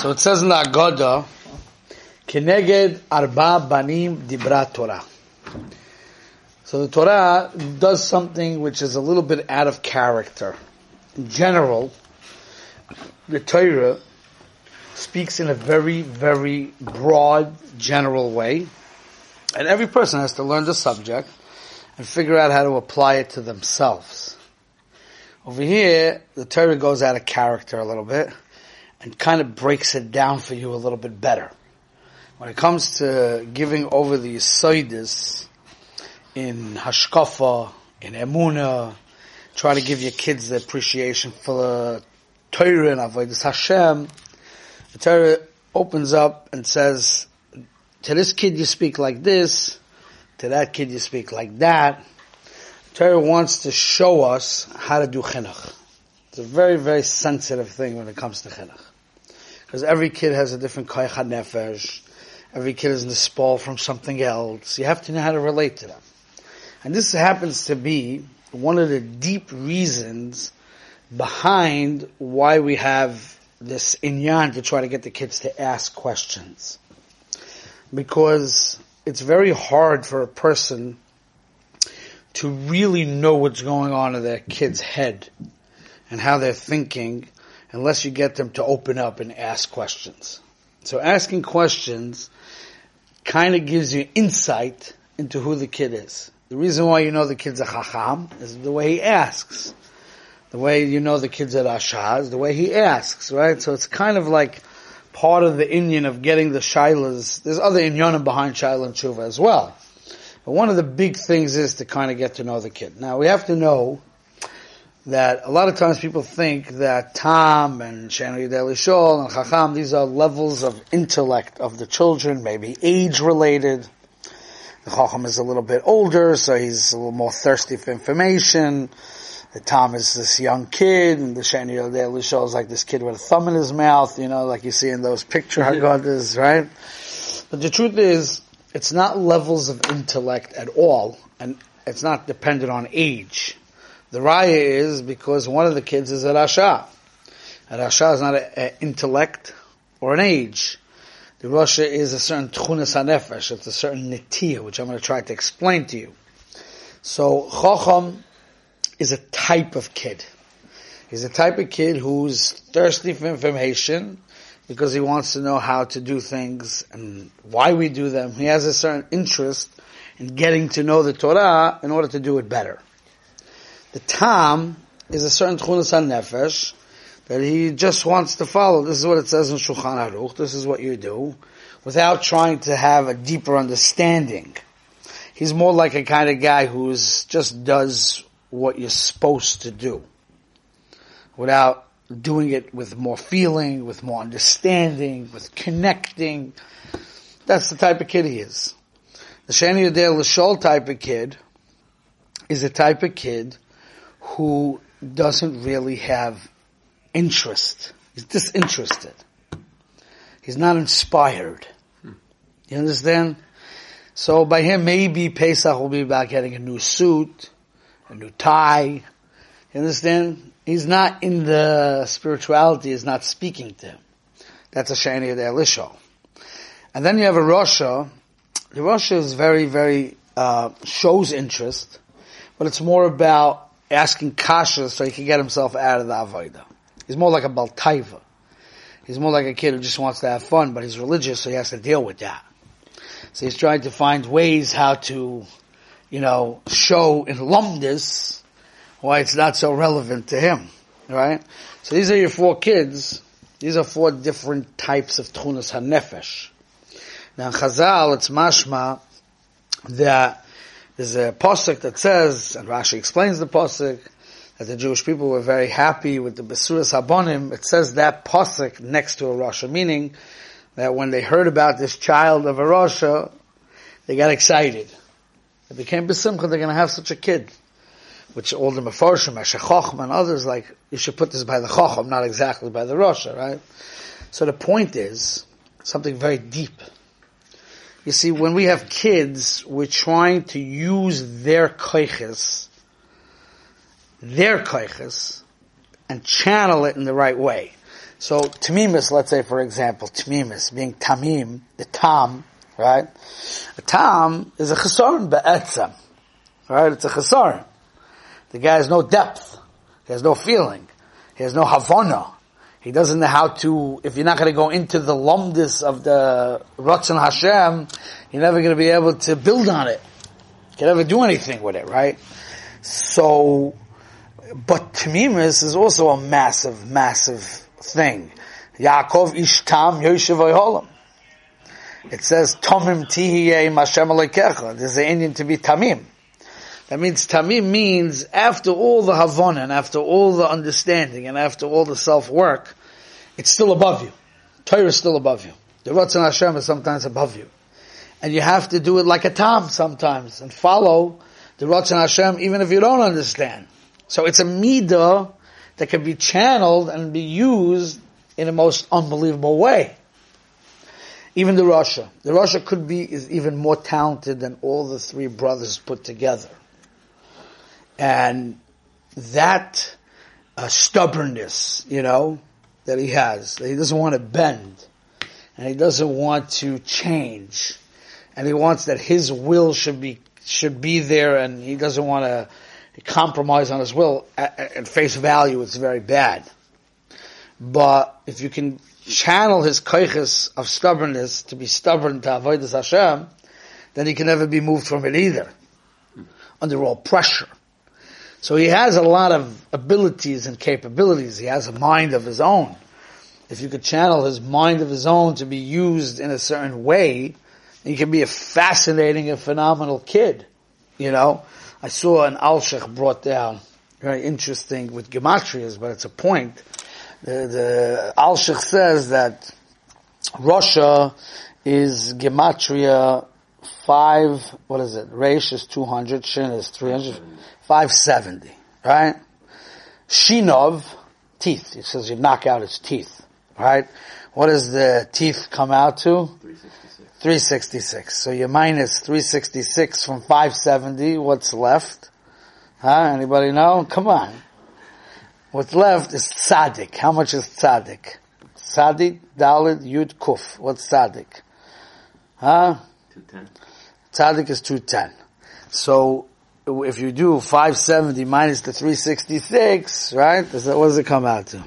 So it says in the Agada, Keneged Arba Banim Dibra Torah. So the Torah does something which is a little bit out of character. In general, the Torah speaks in a very, very broad, general way. And every person has to learn the subject and figure out how to apply it to themselves. Over here, the Torah goes out of character a little bit and kind of breaks it down for you a little bit better. When it comes to giving over the Yisoidis in Hashkafa, in Emuna, try to give your kids the appreciation for the Torah and Avodah Hashem, the Torah opens up and says, to this kid you speak like this, to that kid you speak like that. The Torah wants to show us how to do chinuch. It's a very, very sensitive thing when it comes to chinuch. Because every kid has a different koyach nefesh. Every kid is nispal from something else. You have to know how to relate to them. And this happens to be one of the deep reasons behind why we have this inyan to try to get the kids to ask questions. Because it's very hard for a person to really know what's going on in their kid's head and how they're thinking unless you get them to open up and ask questions. So asking questions kind of gives you insight into who the kid is. The reason why you know the kid's a chacham is the way he asks. The way you know the kid's a rasha is the way he asks, right? So it's kind of like part of the inyan of getting the shilas. There's other inyanim behind shaila and tshuva as well. But one of the big things is to kind of get to know the kid. Now we have to know that a lot of times people think that Tom and Shani Deli Shol and Chacham, these are levels of intellect of the children, maybe age related. The Chacham is a little bit older, so he's a little more thirsty for information. The Tom is this young kid, and the Shani Deli Shol is like this kid with a thumb in his mouth, you know, like you see in those picture mm-hmm. Haggadahs, right? But the truth is, it's not levels of intellect at all, and it's not dependent on age. The raya is because one of the kids is a rasha. A rasha is not an intellect or an age. The rasha is a certain tchunas hanefesh. It's a certain nitiyah, which I'm going to try to explain to you. So chacham is a type of kid. He's a type of kid who's thirsty for information because he wants to know how to do things and why we do them. He has a certain interest in getting to know the Torah in order to do it better. The Tam is a certain Tchunas nefesh that he just wants to follow. This is what it says in Shulchan Aruch. This is what you do without trying to have a deeper understanding. He's more like a kind of guy who's just does what you're supposed to do without doing it with more feeling, with more understanding, with connecting. That's the type of kid he is. The Shani Yadeh Lashol type of kid is a type of kid who doesn't really have interest. He's disinterested. He's not inspired. You understand? So by him, maybe Pesach will be about getting a new suit, a new tie. You understand? He's not in the spirituality, is not speaking to him. That's a Shani of the Elisha. And then you have a Rasha. The Rasha is very, very, uh, shows interest, but it's more about asking kasha so he can get himself out of the avodah. He's more like a baltaiva. He's more like a kid who just wants to have fun, but he's religious, so he has to deal with that. So he's trying to find ways how to, you know, show in lumdis why it's not so relevant to him, right? So these are your four kids. These are four different types of tchunas hanefesh. Now in Chazal, it's mashma that there's a posuk that says, and Rashi explains the posuk, that the Jewish people were very happy with the Besuras Habonim. It says that posuk next to a Rasha, meaning that when they heard about this child of a Rasha, they got excited. It became besimcha, they're going to have such a kid. Which all the Mefarshim, Ashachachim and others like, you should put this by the Chacham, not exactly by the Rasha, right? So the point is, something very deep. You see, when we have kids, we're trying to use their koiches, their koiches, and channel it in the right way. So tamimis, let's say for example, tamimis being tamim, the tam, right? A tam is a chesaron be'etzem, right? It's a chesaron. The guy has no depth. He has no feeling. He has no havana. He doesn't know how to, if you're not going to go into the lumdis of the Ratzon Hashem, you're never going to be able to build on it. You can never do anything with it, right? So, but Tamimis is also a massive, massive thing. Yaakov ishtam yoshev It says, Tomim tihiyeh mashem alekecha. There's an inyan to be Tamim. That means tamim means after all the havon and after all the understanding and after all the self work, it's still above you. Torah is still above you. The Ratzon Hashem is sometimes above you. And you have to do it like a tam sometimes and follow the Ratzon Hashem even if you don't understand. So it's a midah that can be channeled and be used in a most unbelievable way. Even the Rasha. The Rasha could be, is even more talented than all the three brothers put together. And that uh, stubbornness, you know, that he has, that he doesn't want to bend, and he doesn't want to change, and he wants that his will should be should be there, and he doesn't want to compromise on his will. At, at face value, it's very bad. But if you can channel his koiches of stubbornness to be stubborn to avodas Hashem, then he can never be moved from it either, under all pressure. So he has a lot of abilities and capabilities. He has a mind of his own. If you could channel his mind of his own to be used in a certain way, he can be a fascinating and phenomenal kid. You know, I saw an Alshich brought down, very interesting with gematrias, but it's a point. The, the Alshich says that Rasha is gematria five, what is it? Reish is 200, Shin is 300. 570, right? Shinov, teeth. It says you knock out its teeth, right? What does the teeth come out to? 366. 366. So you minus 366 from 570, what's left? Huh? Anybody know? Come on. What's left is tzaddik. How much is tzaddik? Tzaddik, Dalit, Yud, Kuf. What's tzaddik? Huh? 210. Tzaddik is 210. So if you do 570 minus the 366, right? Does that, What does it come out to?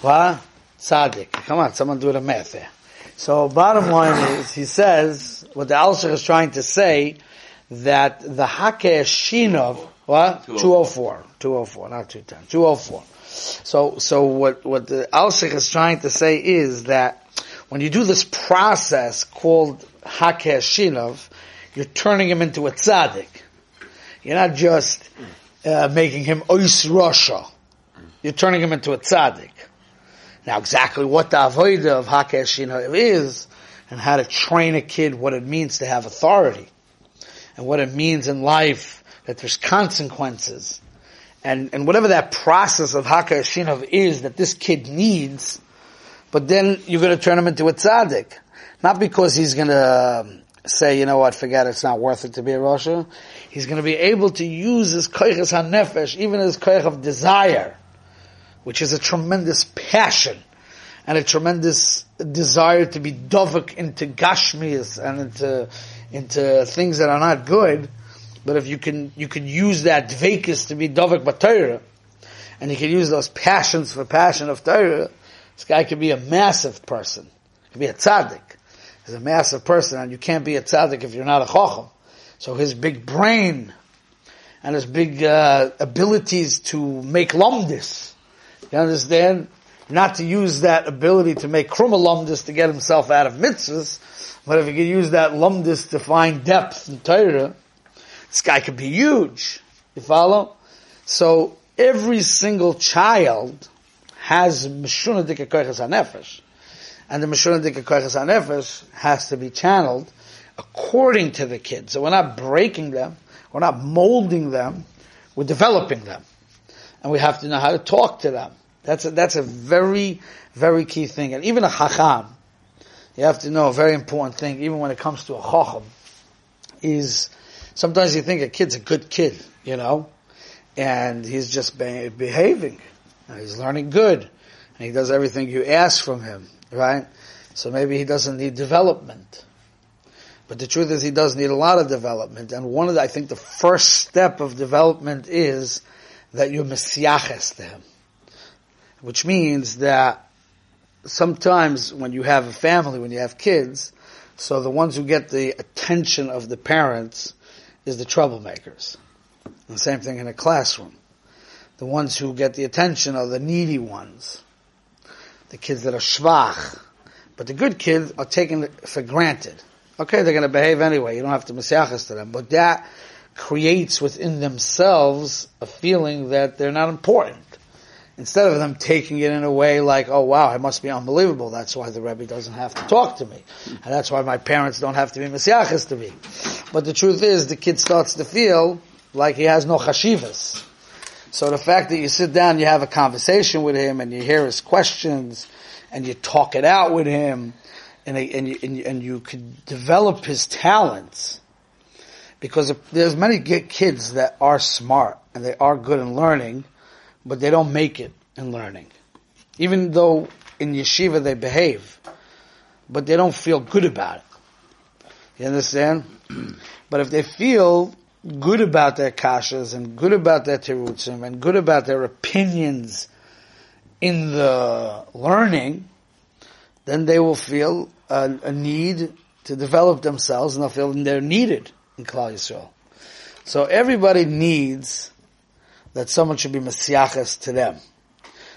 What? Tzaddik. Come on, someone do the math there. So bottom line is, he says, what the Alshich is trying to say, that the Hakeh Shinov, what? 204. 204, not 210. 204. So, so what, what the Alshich is trying to say is that when you do this process called hakeshinov, you're turning him into a tzaddik. You're not just uh, making him ois. You're turning him into a tzaddik. Now exactly what the avodah of Hakeshina is, and how to train a kid what it means to have authority, and what it means in life that there's consequences, and, and whatever that process of Hakeshina is that this kid needs, but then you're going to turn him into a tzaddik. Not because he's going to um, say, you know what, forget it, it's not worth it to be a Rasha. He's going to be able to use his koiches hanefesh, even his koich of desire, which is a tremendous passion and a tremendous desire to be dovuk into gashmias and into into things that are not good. But if you can you can use that dvekis to be dovuk b'Torah, and you can use those passions for passion of Torah, this guy could be a massive person. He could be a tzaddik He's a massive person, and you can't be a tzaddik if you're not a chacham. So his big brain and his big uh, abilities to make lumdis, you understand? Not to use that ability to make kruma lumdis to get himself out of mitzvahs, but if he could use that lumdis to find depth in Torah, this guy could be huge. You follow? So every single child has mishuna dikakoichas hanefesh and the Meshurah Dikakachas HaNefesh has to be channeled according to the kids. So we're not breaking them, we're not molding them, we're developing them. And we have to know how to talk to them. That's a, that's a very, very key thing. And even a Chacham, you have to know a very important thing, even when it comes to a Chacham, is sometimes you think a kid's a good kid, you know, and he's just behaving. He's learning good and he does everything you ask from him, right? So maybe he doesn't need development. But the truth is he does need a lot of development. And one of the, I think the first step of development is that you're mesiaches to him. Which means that sometimes when you have a family, when you have kids, so the ones who get the attention of the parents is the troublemakers. And the same thing in a classroom. The ones who get the attention are the needy ones. The kids that are schwach. But the good kids are taken for granted. Okay, they're going to behave anyway. You don't have to mesiachas to them. But that creates within themselves a feeling that they're not important. Instead of them taking it in a way like, oh wow, I must be unbelievable. That's why the Rebbe doesn't have to talk to me. And that's why my parents don't have to be mesiachas to me. But the truth is, the kid starts to feel like he has no chashivas. So the fact that you sit down, you have a conversation with him, and you hear his questions, and you talk it out with him, and, and, you, and, and you could develop his talents. Because there's many kids that are smart, and they are good in learning, but they don't make it in learning. Even though in yeshiva they behave, but they don't feel good about it. You understand? but if they feel good about their kashas and good about their terutzim and good about their opinions in the learning, then they will feel a, a need to develop themselves and they'll feel they're needed in Klal Yisrael. So everybody needs that someone should be mesiaches to them.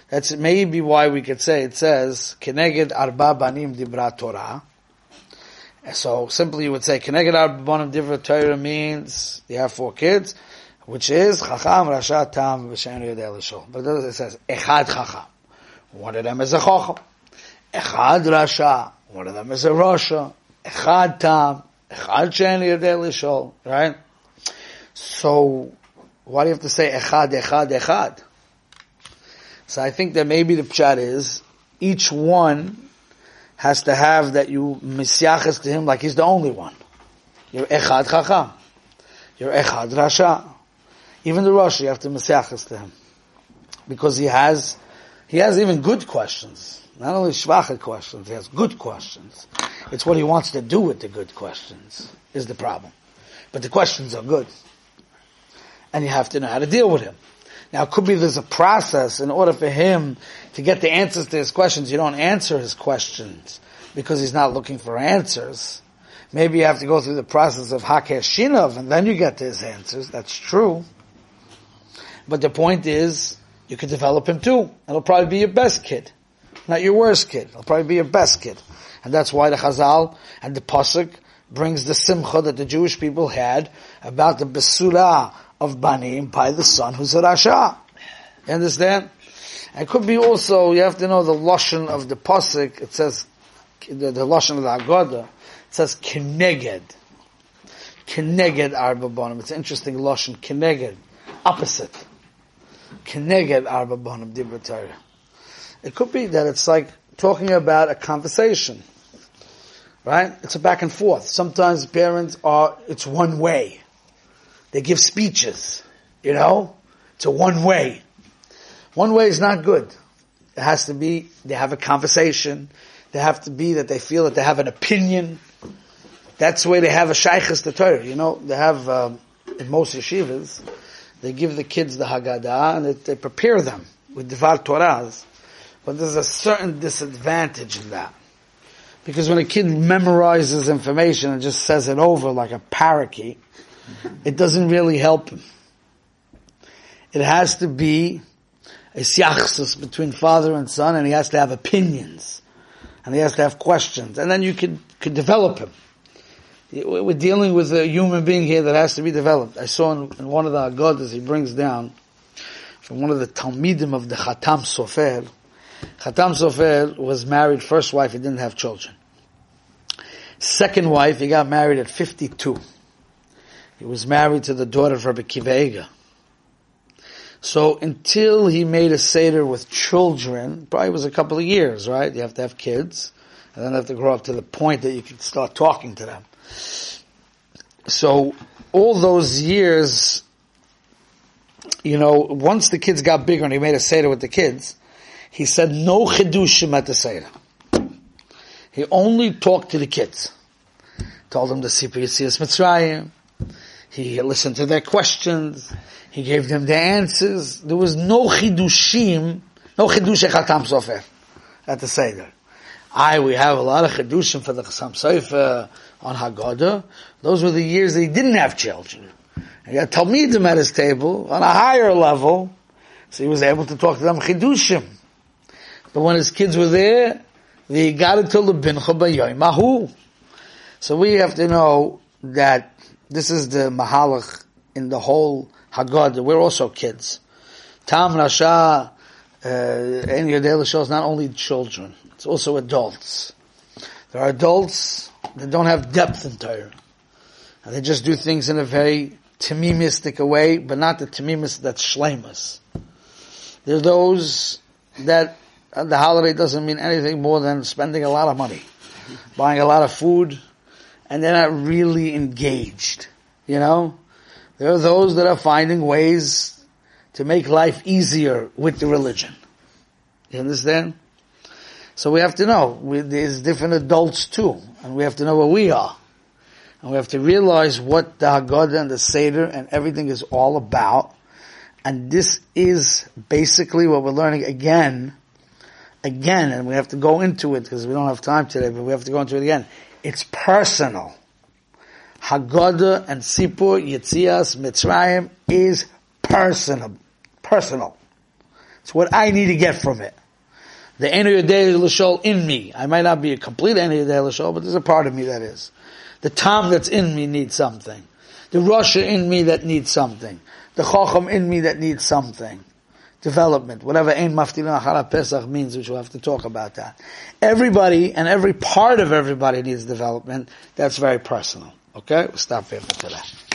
That's maybe why we could say it says, Keneged arba banim dibra Torah, so simply you would say, Keneged Arbanim Divra Torah means you have four kids, which is Chacham, Rasha, Tam, V'Shen Yodei Lishol. But it says, Echad Chacham. One of them is a Chacham. Echad Rasha. One of them is a Rasha. Echad Tam. Echad Shen Yodei Lishol. Right? So, why do you have to say Echad, Echad, Echad? So I think that maybe the pshat is, each one has to have that you misyaches to him like he's the only one. You're echad chacham. You're echad rasha. Even the Rosh, you have to misyaches to him. Because he has, he has even good questions. Not only shvacha questions, he has good questions. It's what he wants to do with the good questions, is the problem. But the questions are good. And you have to know how to deal with him. Now, it could be there's a process in order for him to get the answers to his questions. You don't answer his questions because he's not looking for answers. Maybe you have to go through the process of Hakeshinov and then you get to his answers. That's true. But the point is, you could develop him too. It'll probably be your best kid. Not your worst kid. It'll probably be your best kid. And that's why the Chazal and the Pasuk brings the simcha that the Jewish people had about the Besura of Banim by the son who's a Rasha. You understand? It could be also, you have to know the Lashon of the Pasuk, it says, the, the Lashon of the Haggadah, it says Keneged. Keneged Arba Banim. It's an interesting Lashon, Keneged. Opposite. Keneged Arba Banim Dibra It could be that it's like talking about a conversation. Right? It's a back and forth. Sometimes parents are, it's one way. They give speeches, you know? It's a one way. One way is not good. It has to be, they have a conversation. They have to be that they feel that they have an opinion. That's the way they have a shaykhis to Torah. You know, they have, um, in most yeshivas, they give the kids the Haggadah and they, they prepare them with Devar Torahs. But there's a certain disadvantage in that. Because when a kid memorizes information and just says it over like a parakeet, it doesn't really help him. It has to be a siachsus between father and son, and he has to have opinions, and he has to have questions, and then you could could develop him. We're dealing with a human being here that has to be developed. I saw in, in one of the Agadas he brings down from one of the Talmidim of the Khatam Sofer. Khatam Sofer was married, first wife, he didn't have children. Second wife, he got married at 52. He was married to the daughter of Rabbi Kiva So until he made a Seder with children, probably was a couple of years, right? You have to have kids, and then have to grow up to the point that you can start talking to them. So all those years, you know, once the kids got bigger and he made a Seder with the kids, he said no chidushim at the Seder. He only talked to the kids. Told them the Sipur Yitzias Mitzrayim. He listened to their questions. He gave them the answers. There was no chidushim, no chidush Chatam Sofer at the Seder. I, we have a lot of chidushim for the Chassam Sofer on Haggadah. Those were the years that he didn't have children. He had Talmidim at his table on a higher level, so he was able to talk to them chidushim. But when his kids were there, they got until the bincha mahu. So we have to know that this is the mahalach in the whole Haggadah. We're also kids. Tam Rasha, uh, any Yodel is not only children, it's also adults. There are adults that don't have depth in Torah. And they just do things in a very tamimistic way, but not the tamimis that's shlemus. There are those that uh, the holiday doesn't mean anything more than spending a lot of money, buying a lot of food, and they're not really engaged. You know? There are those that are finding ways to make life easier with the religion. You understand? So we have to know, we, there's different adults too, and we have to know where we are. And we have to realize what the Haggadah and the Seder and everything is all about. And this is basically what we're learning again, again, and we have to go into it because we don't have time today, but we have to go into it again. It's personal. Haggadah and Sipur, Yitzias, Mitzrayim is personal. Personal. It's what I need to get from it. The Enu Yodei L'Shol in me. I might not be a complete Enu Yodei L'Shol, but there's a part of me that is. The Tom that's in me needs something. The Rasha in me that needs something. The Chacham in me that needs something. Development. Whatever Ein Maftilin Achara Pesach means, which we'll have to talk about that. Everybody and every part of everybody needs development. That's very personal. Okay? We'll stop here for today.